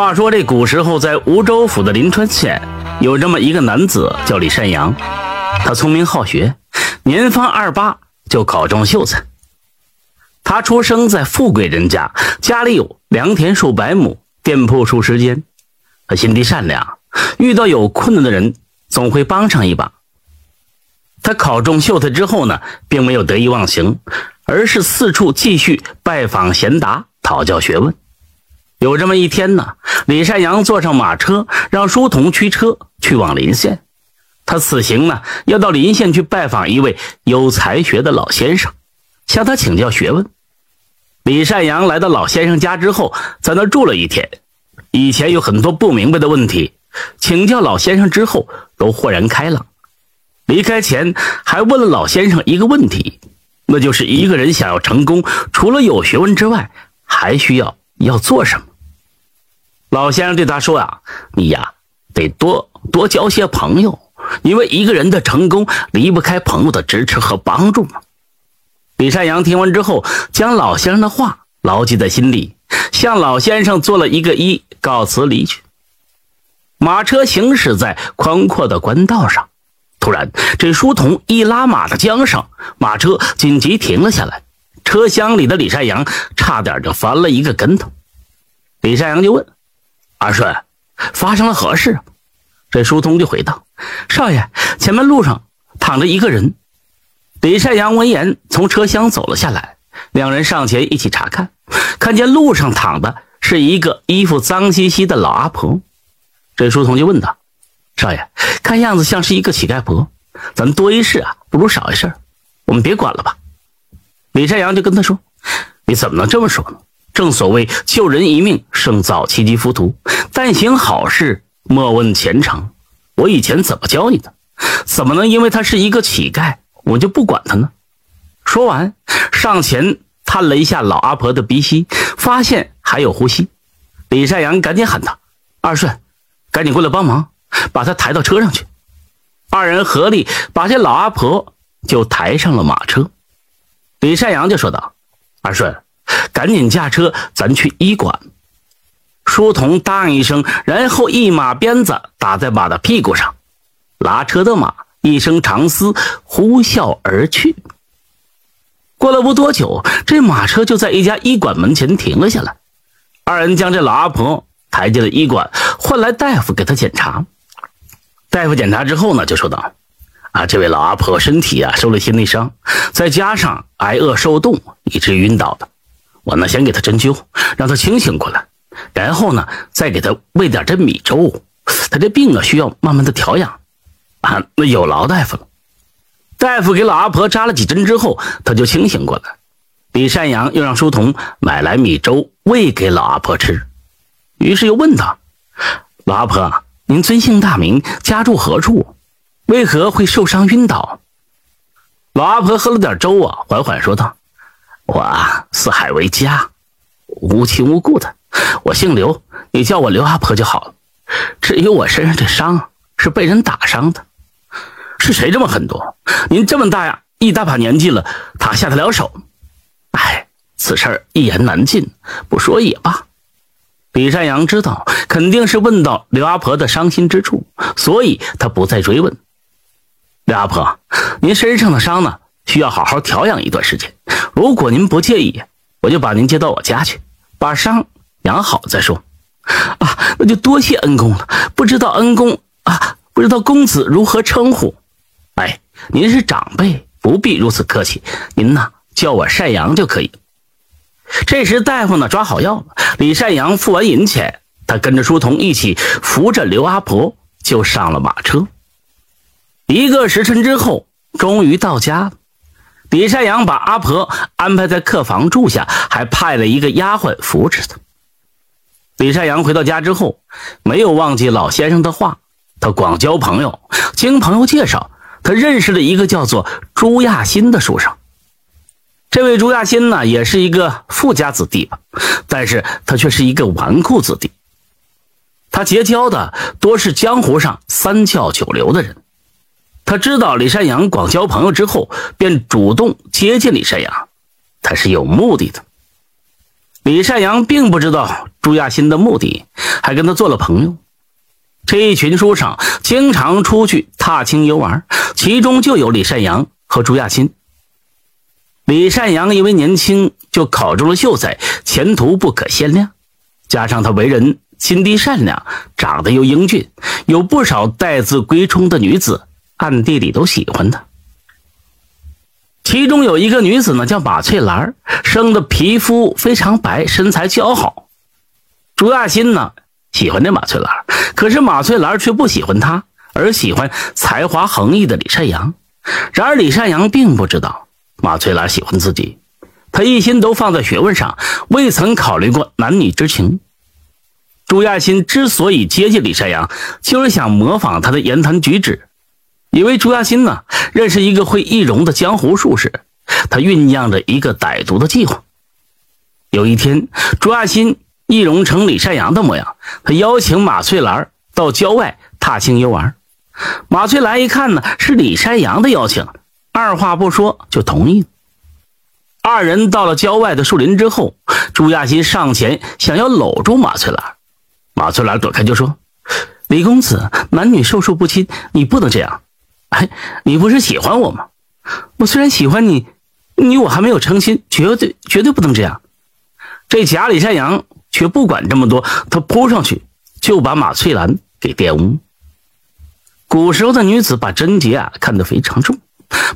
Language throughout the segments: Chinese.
话说这古时候，在梧州府的临川县，有这么一个男子叫李善阳。他聪明好学，年方二八就考中秀才。他出生在富贵人家，家里有良田数百亩，店铺数十间。他心地善良，遇到有困难的人，总会帮上一把。他考中秀才之后呢，并没有得意忘形，而是四处继续拜访贤达，讨教学问。有这么一天呢，李善阳坐上马车，让书童驱车去往临县。他此行呢，要到临县去拜访一位有才学的老先生，向他请教学问。李善阳来到老先生家之后，在那住了一天。以前有很多不明白的问题，请教老先生之后，都豁然开朗。离开前，还问了老先生一个问题，那就是一个人想要成功，除了有学问之外，还需要要做什么？老先生对他说：“啊，你呀，得多多交些朋友，因为一个人的成功离不开朋友的支持和帮助嘛。”李善阳听完之后，将老先生的话牢记在心里，向老先生做了一个揖，告辞离去。马车行驶在宽阔的官道上。突然，这书童一拉马的缰绳，马车紧急停了下来。车厢里的李善阳差点就翻了一个跟头。李善阳就问：“二顺，发生了何事？”这书童就回道：“少爷，前面路上躺着一个人。”李善阳闻言从车厢走了下来，两人上前一起查看，看见路上躺的是一个衣服脏兮兮的老阿婆。这书童就问道。少爷，看样子像是一个乞丐婆，咱多一事啊，不如少一事，我们别管了吧。李善阳就跟他说：“你怎么能这么说呢？正所谓救人一命胜造七级浮屠，但行好事莫问前程。我以前怎么教你的？怎么能因为他是一个乞丐，我就不管他呢？”说完，上前探了一下老阿婆的鼻息，发现还有呼吸。李善阳赶紧喊他：“二顺，赶紧过来帮忙！”把他抬到车上去，二人合力把这老阿婆就抬上了马车。李善阳就说道：“二顺，赶紧驾车，咱去医馆。”书童答应一声，然后一马鞭子打在马的屁股上，拉车的马一声长嘶，呼啸而去。过了不多久，这马车就在一家医馆门前停了下来。二人将这老阿婆抬进了医馆，换来大夫给他检查。大夫检查之后呢，就说道：“啊，这位老阿婆身体啊受了些内伤，再加上挨饿受冻，以致晕倒的。我呢先给他针灸，让他清醒过来，然后呢再给他喂点这米粥。他这病啊需要慢慢的调养。啊，那有劳大夫了。大夫给老阿婆扎了几针之后，他就清醒过来。李善阳又让书童买来米粥喂给老阿婆吃，于是又问他：老阿婆。”您尊姓大名？家住何处？为何会受伤晕倒？老阿婆喝了点粥啊，缓缓说道：“我啊，四海为家，无亲无故的。我姓刘，你叫我刘阿婆就好了。至于我身上这伤，是被人打伤的。是谁这么狠毒？您这么大呀，一大把年纪了，他下得了手？哎，此事一言难尽，不说也罢。”李善阳知道肯定是问到刘阿婆的伤心之处，所以他不再追问。刘阿婆，您身上的伤呢，需要好好调养一段时间。如果您不介意，我就把您接到我家去，把伤养好再说。啊，那就多谢恩公了。不知道恩公啊，不知道公子如何称呼？哎，您是长辈，不必如此客气。您呐，叫我善阳就可以。这时，大夫呢抓好药了。李善阳付完银钱，他跟着书童一起扶着刘阿婆就上了马车。一个时辰之后，终于到家了。李善阳把阿婆安排在客房住下，还派了一个丫鬟扶持她。李善阳回到家之后，没有忘记老先生的话，他广交朋友。经朋友介绍，他认识了一个叫做朱亚新的书生。这位朱亚新呢，也是一个富家子弟吧，但是他却是一个纨绔子弟。他结交的多是江湖上三教九流的人。他知道李山阳广交朋友之后，便主动接近李山阳，他是有目的的。李善阳并不知道朱亚新的目的，还跟他做了朋友。这一群书生经常出去踏青游玩，其中就有李善阳和朱亚新。李善阳因为年轻就考中了秀才，前途不可限量。加上他为人心地善良，长得又英俊，有不少待字闺中的女子暗地里都喜欢他。其中有一个女子呢，叫马翠兰，生的皮肤非常白，身材姣好。朱亚新呢喜欢这马翠兰，可是马翠兰却不喜欢他，而喜欢才华横溢的李善阳。然而李善阳并不知道马翠兰喜欢自己，他一心都放在学问上，未曾考虑过男女之情。朱亚新之所以接近李善阳，就是想模仿他的言谈举止。因为朱亚新呢认识一个会易容的江湖术士，他酝酿着一个歹毒的计划。有一天，朱亚新易容成李善阳的模样，他邀请马翠兰到郊外踏青游玩。马翠兰一看呢是李善阳的邀请，二话不说就同意了。二人到了郊外的树林之后，朱亚新上前想要搂住马翠兰，马翠兰躲开就说：“李公子，男女授受不亲，你不能这样。”哎，你不是喜欢我吗？我虽然喜欢你，你我还没有成亲，绝对绝对不能这样。这假李善阳却不管这么多，他扑上去就把马翠兰给玷污。古时候的女子把贞洁啊看得非常重，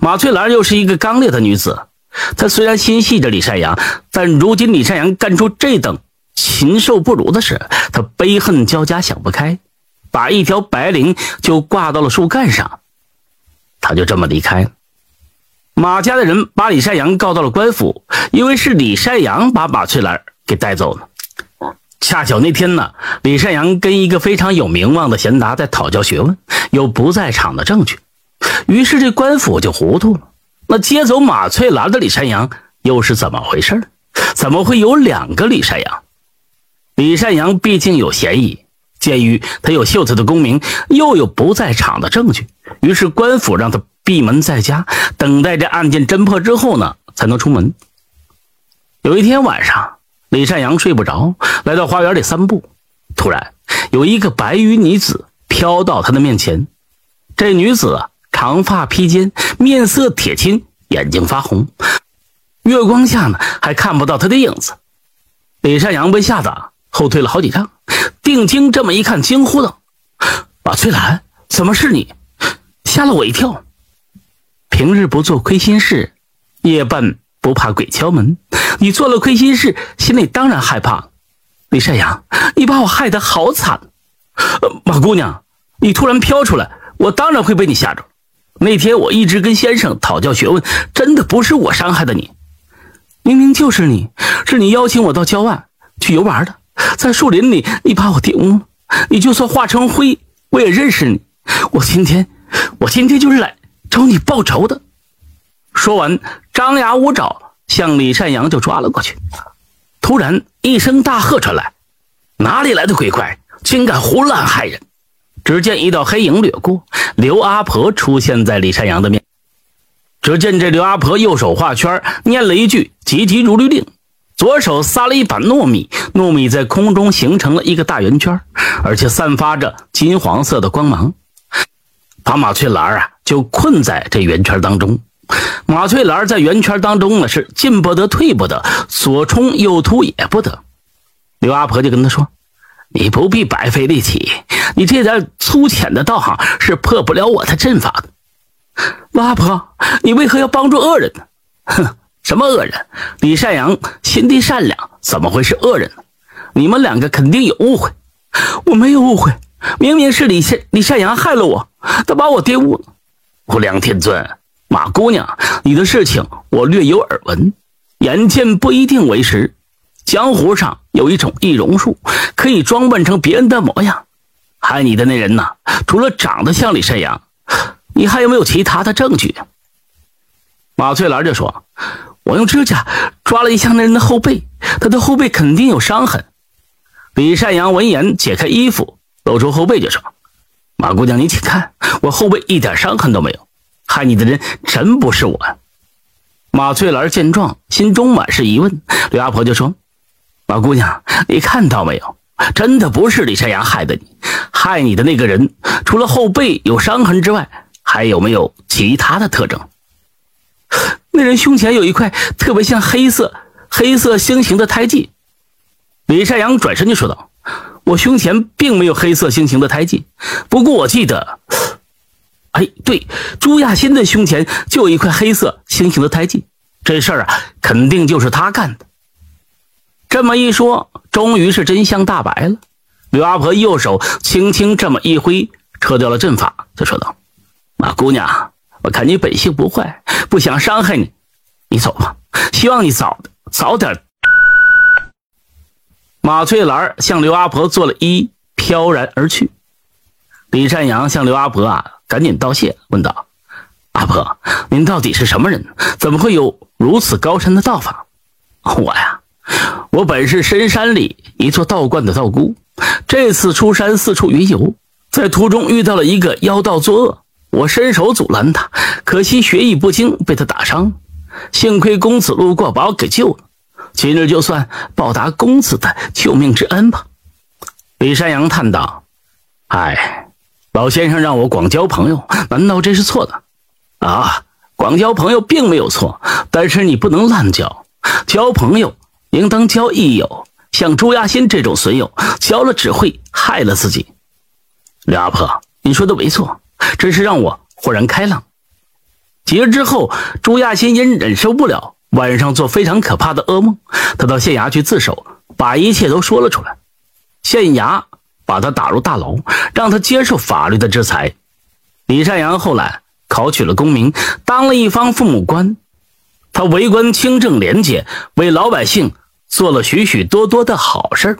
马翠兰又是一个刚烈的女子，她虽然心系着李善阳，但如今李善阳干出这等禽兽不如的事，她悲恨交加，想不开，把一条白绫就挂到了树干上。他就这么离开。马家的人把李善阳告到了官府，因为是李善阳把马翠兰给带走了。恰巧那天呢，李善阳跟一个非常有名望的贤达在讨教学问，有不在场的证据，于是这官府就糊涂了。那接走马翠兰的李善阳又是怎么回事？怎么会有两个李善阳？李善阳毕竟有嫌疑。鉴于他有秀才的功名，又有不在场的证据，于是官府让他闭门在家，等待这案件侦破之后呢，才能出门。有一天晚上，李善阳睡不着，来到花园里散步，突然有一个白衣女子飘到他的面前。这女子长发披肩，面色铁青，眼睛发红，月光下呢还看不到她的影子。李善阳被吓得后退了好几丈。定睛这么一看，惊呼道：“马翠兰，怎么是你？吓了我一跳。平日不做亏心事，夜半不怕鬼敲门。你做了亏心事，心里当然害怕。李善阳，你把我害得好惨。马姑娘，你突然飘出来，我当然会被你吓着。那天我一直跟先生讨教学问，真的不是我伤害的你，明明就是你，是你邀请我到郊外去游玩的。”在树林里，你把我丢了，你就算化成灰，我也认识你。我今天，我今天就是来找你报仇的。说完，张牙舞爪向李善阳就抓了过去。突然，一声大喝传来：“哪里来的鬼怪，竟敢胡乱害人！”只见一道黑影掠过，刘阿婆出现在李善阳的面。只见这刘阿婆右手画圈，念了一句“急急如律令”。左手撒了一把糯米，糯米在空中形成了一个大圆圈，而且散发着金黄色的光芒，把马翠兰啊就困在这圆圈当中。马翠兰在圆圈当中呢是进不得退不得，左冲右突也不得。刘阿婆就跟他说：“你不必白费力气，你这点粗浅的道行是破不了我的阵法的。”刘阿婆，你为何要帮助恶人呢？哼！什么恶人？李善阳心地善良，怎么会是恶人呢？你们两个肯定有误会。我没有误会，明明是李善李善阳害了我，他把我玷污了。无量天尊，马姑娘，你的事情我略有耳闻，眼见不一定为实。江湖上有一种易容术，可以装扮成别人的模样。害你的那人呢？除了长得像李善阳，你还有没有其他的证据？马翠兰就说。我用指甲抓了一下那人的后背，他的后背肯定有伤痕。李善阳闻言解开衣服，露出后背就说：“马姑娘，你请看，我后背一点伤痕都没有，害你的人真不是我。”马翠兰见状，心中满是疑问。刘阿婆就说：“马姑娘，你看到没有？真的不是李善阳害的你，害你的那个人除了后背有伤痕之外，还有没有其他的特征？那人胸前有一块特别像黑色黑色星形的胎记。李山阳转身就说道：“我胸前并没有黑色星形的胎记，不过我记得，哎，对，朱亚新的胸前就有一块黑色星形的胎记。这事儿啊，肯定就是他干的。”这么一说，终于是真相大白了。刘阿婆右手轻轻这么一挥，撤掉了阵法，就说道：“马姑娘，我看你本性不坏，不想伤害你，你走吧。希望你早早点。”马翠兰向刘阿婆做了揖，飘然而去。李善阳向刘阿婆啊赶紧道谢，问道：“阿婆，您到底是什么人？怎么会有如此高深的道法？”我呀。我本是深山里一座道观的道姑，这次出山四处云游，在途中遇到了一个妖道作恶，我伸手阻拦他，可惜学艺不精，被他打伤。幸亏公子路过，把我给救了。今日就算报答公子的救命之恩吧。李山羊叹道：“哎，老先生让我广交朋友，难道这是错的？啊，广交朋友并没有错，但是你不能滥交，交朋友。”应当交益友，像朱亚新这种损友，交了只会害了自己。刘阿婆，你说的没错，真是让我豁然开朗。几日之后，朱亚新因忍受不了晚上做非常可怕的噩梦，他到县衙去自首，把一切都说了出来。县衙把他打入大牢，让他接受法律的制裁。李善阳后来考取了功名，当了一方父母官，他为官清正廉洁，为老百姓。做了许许多多的好事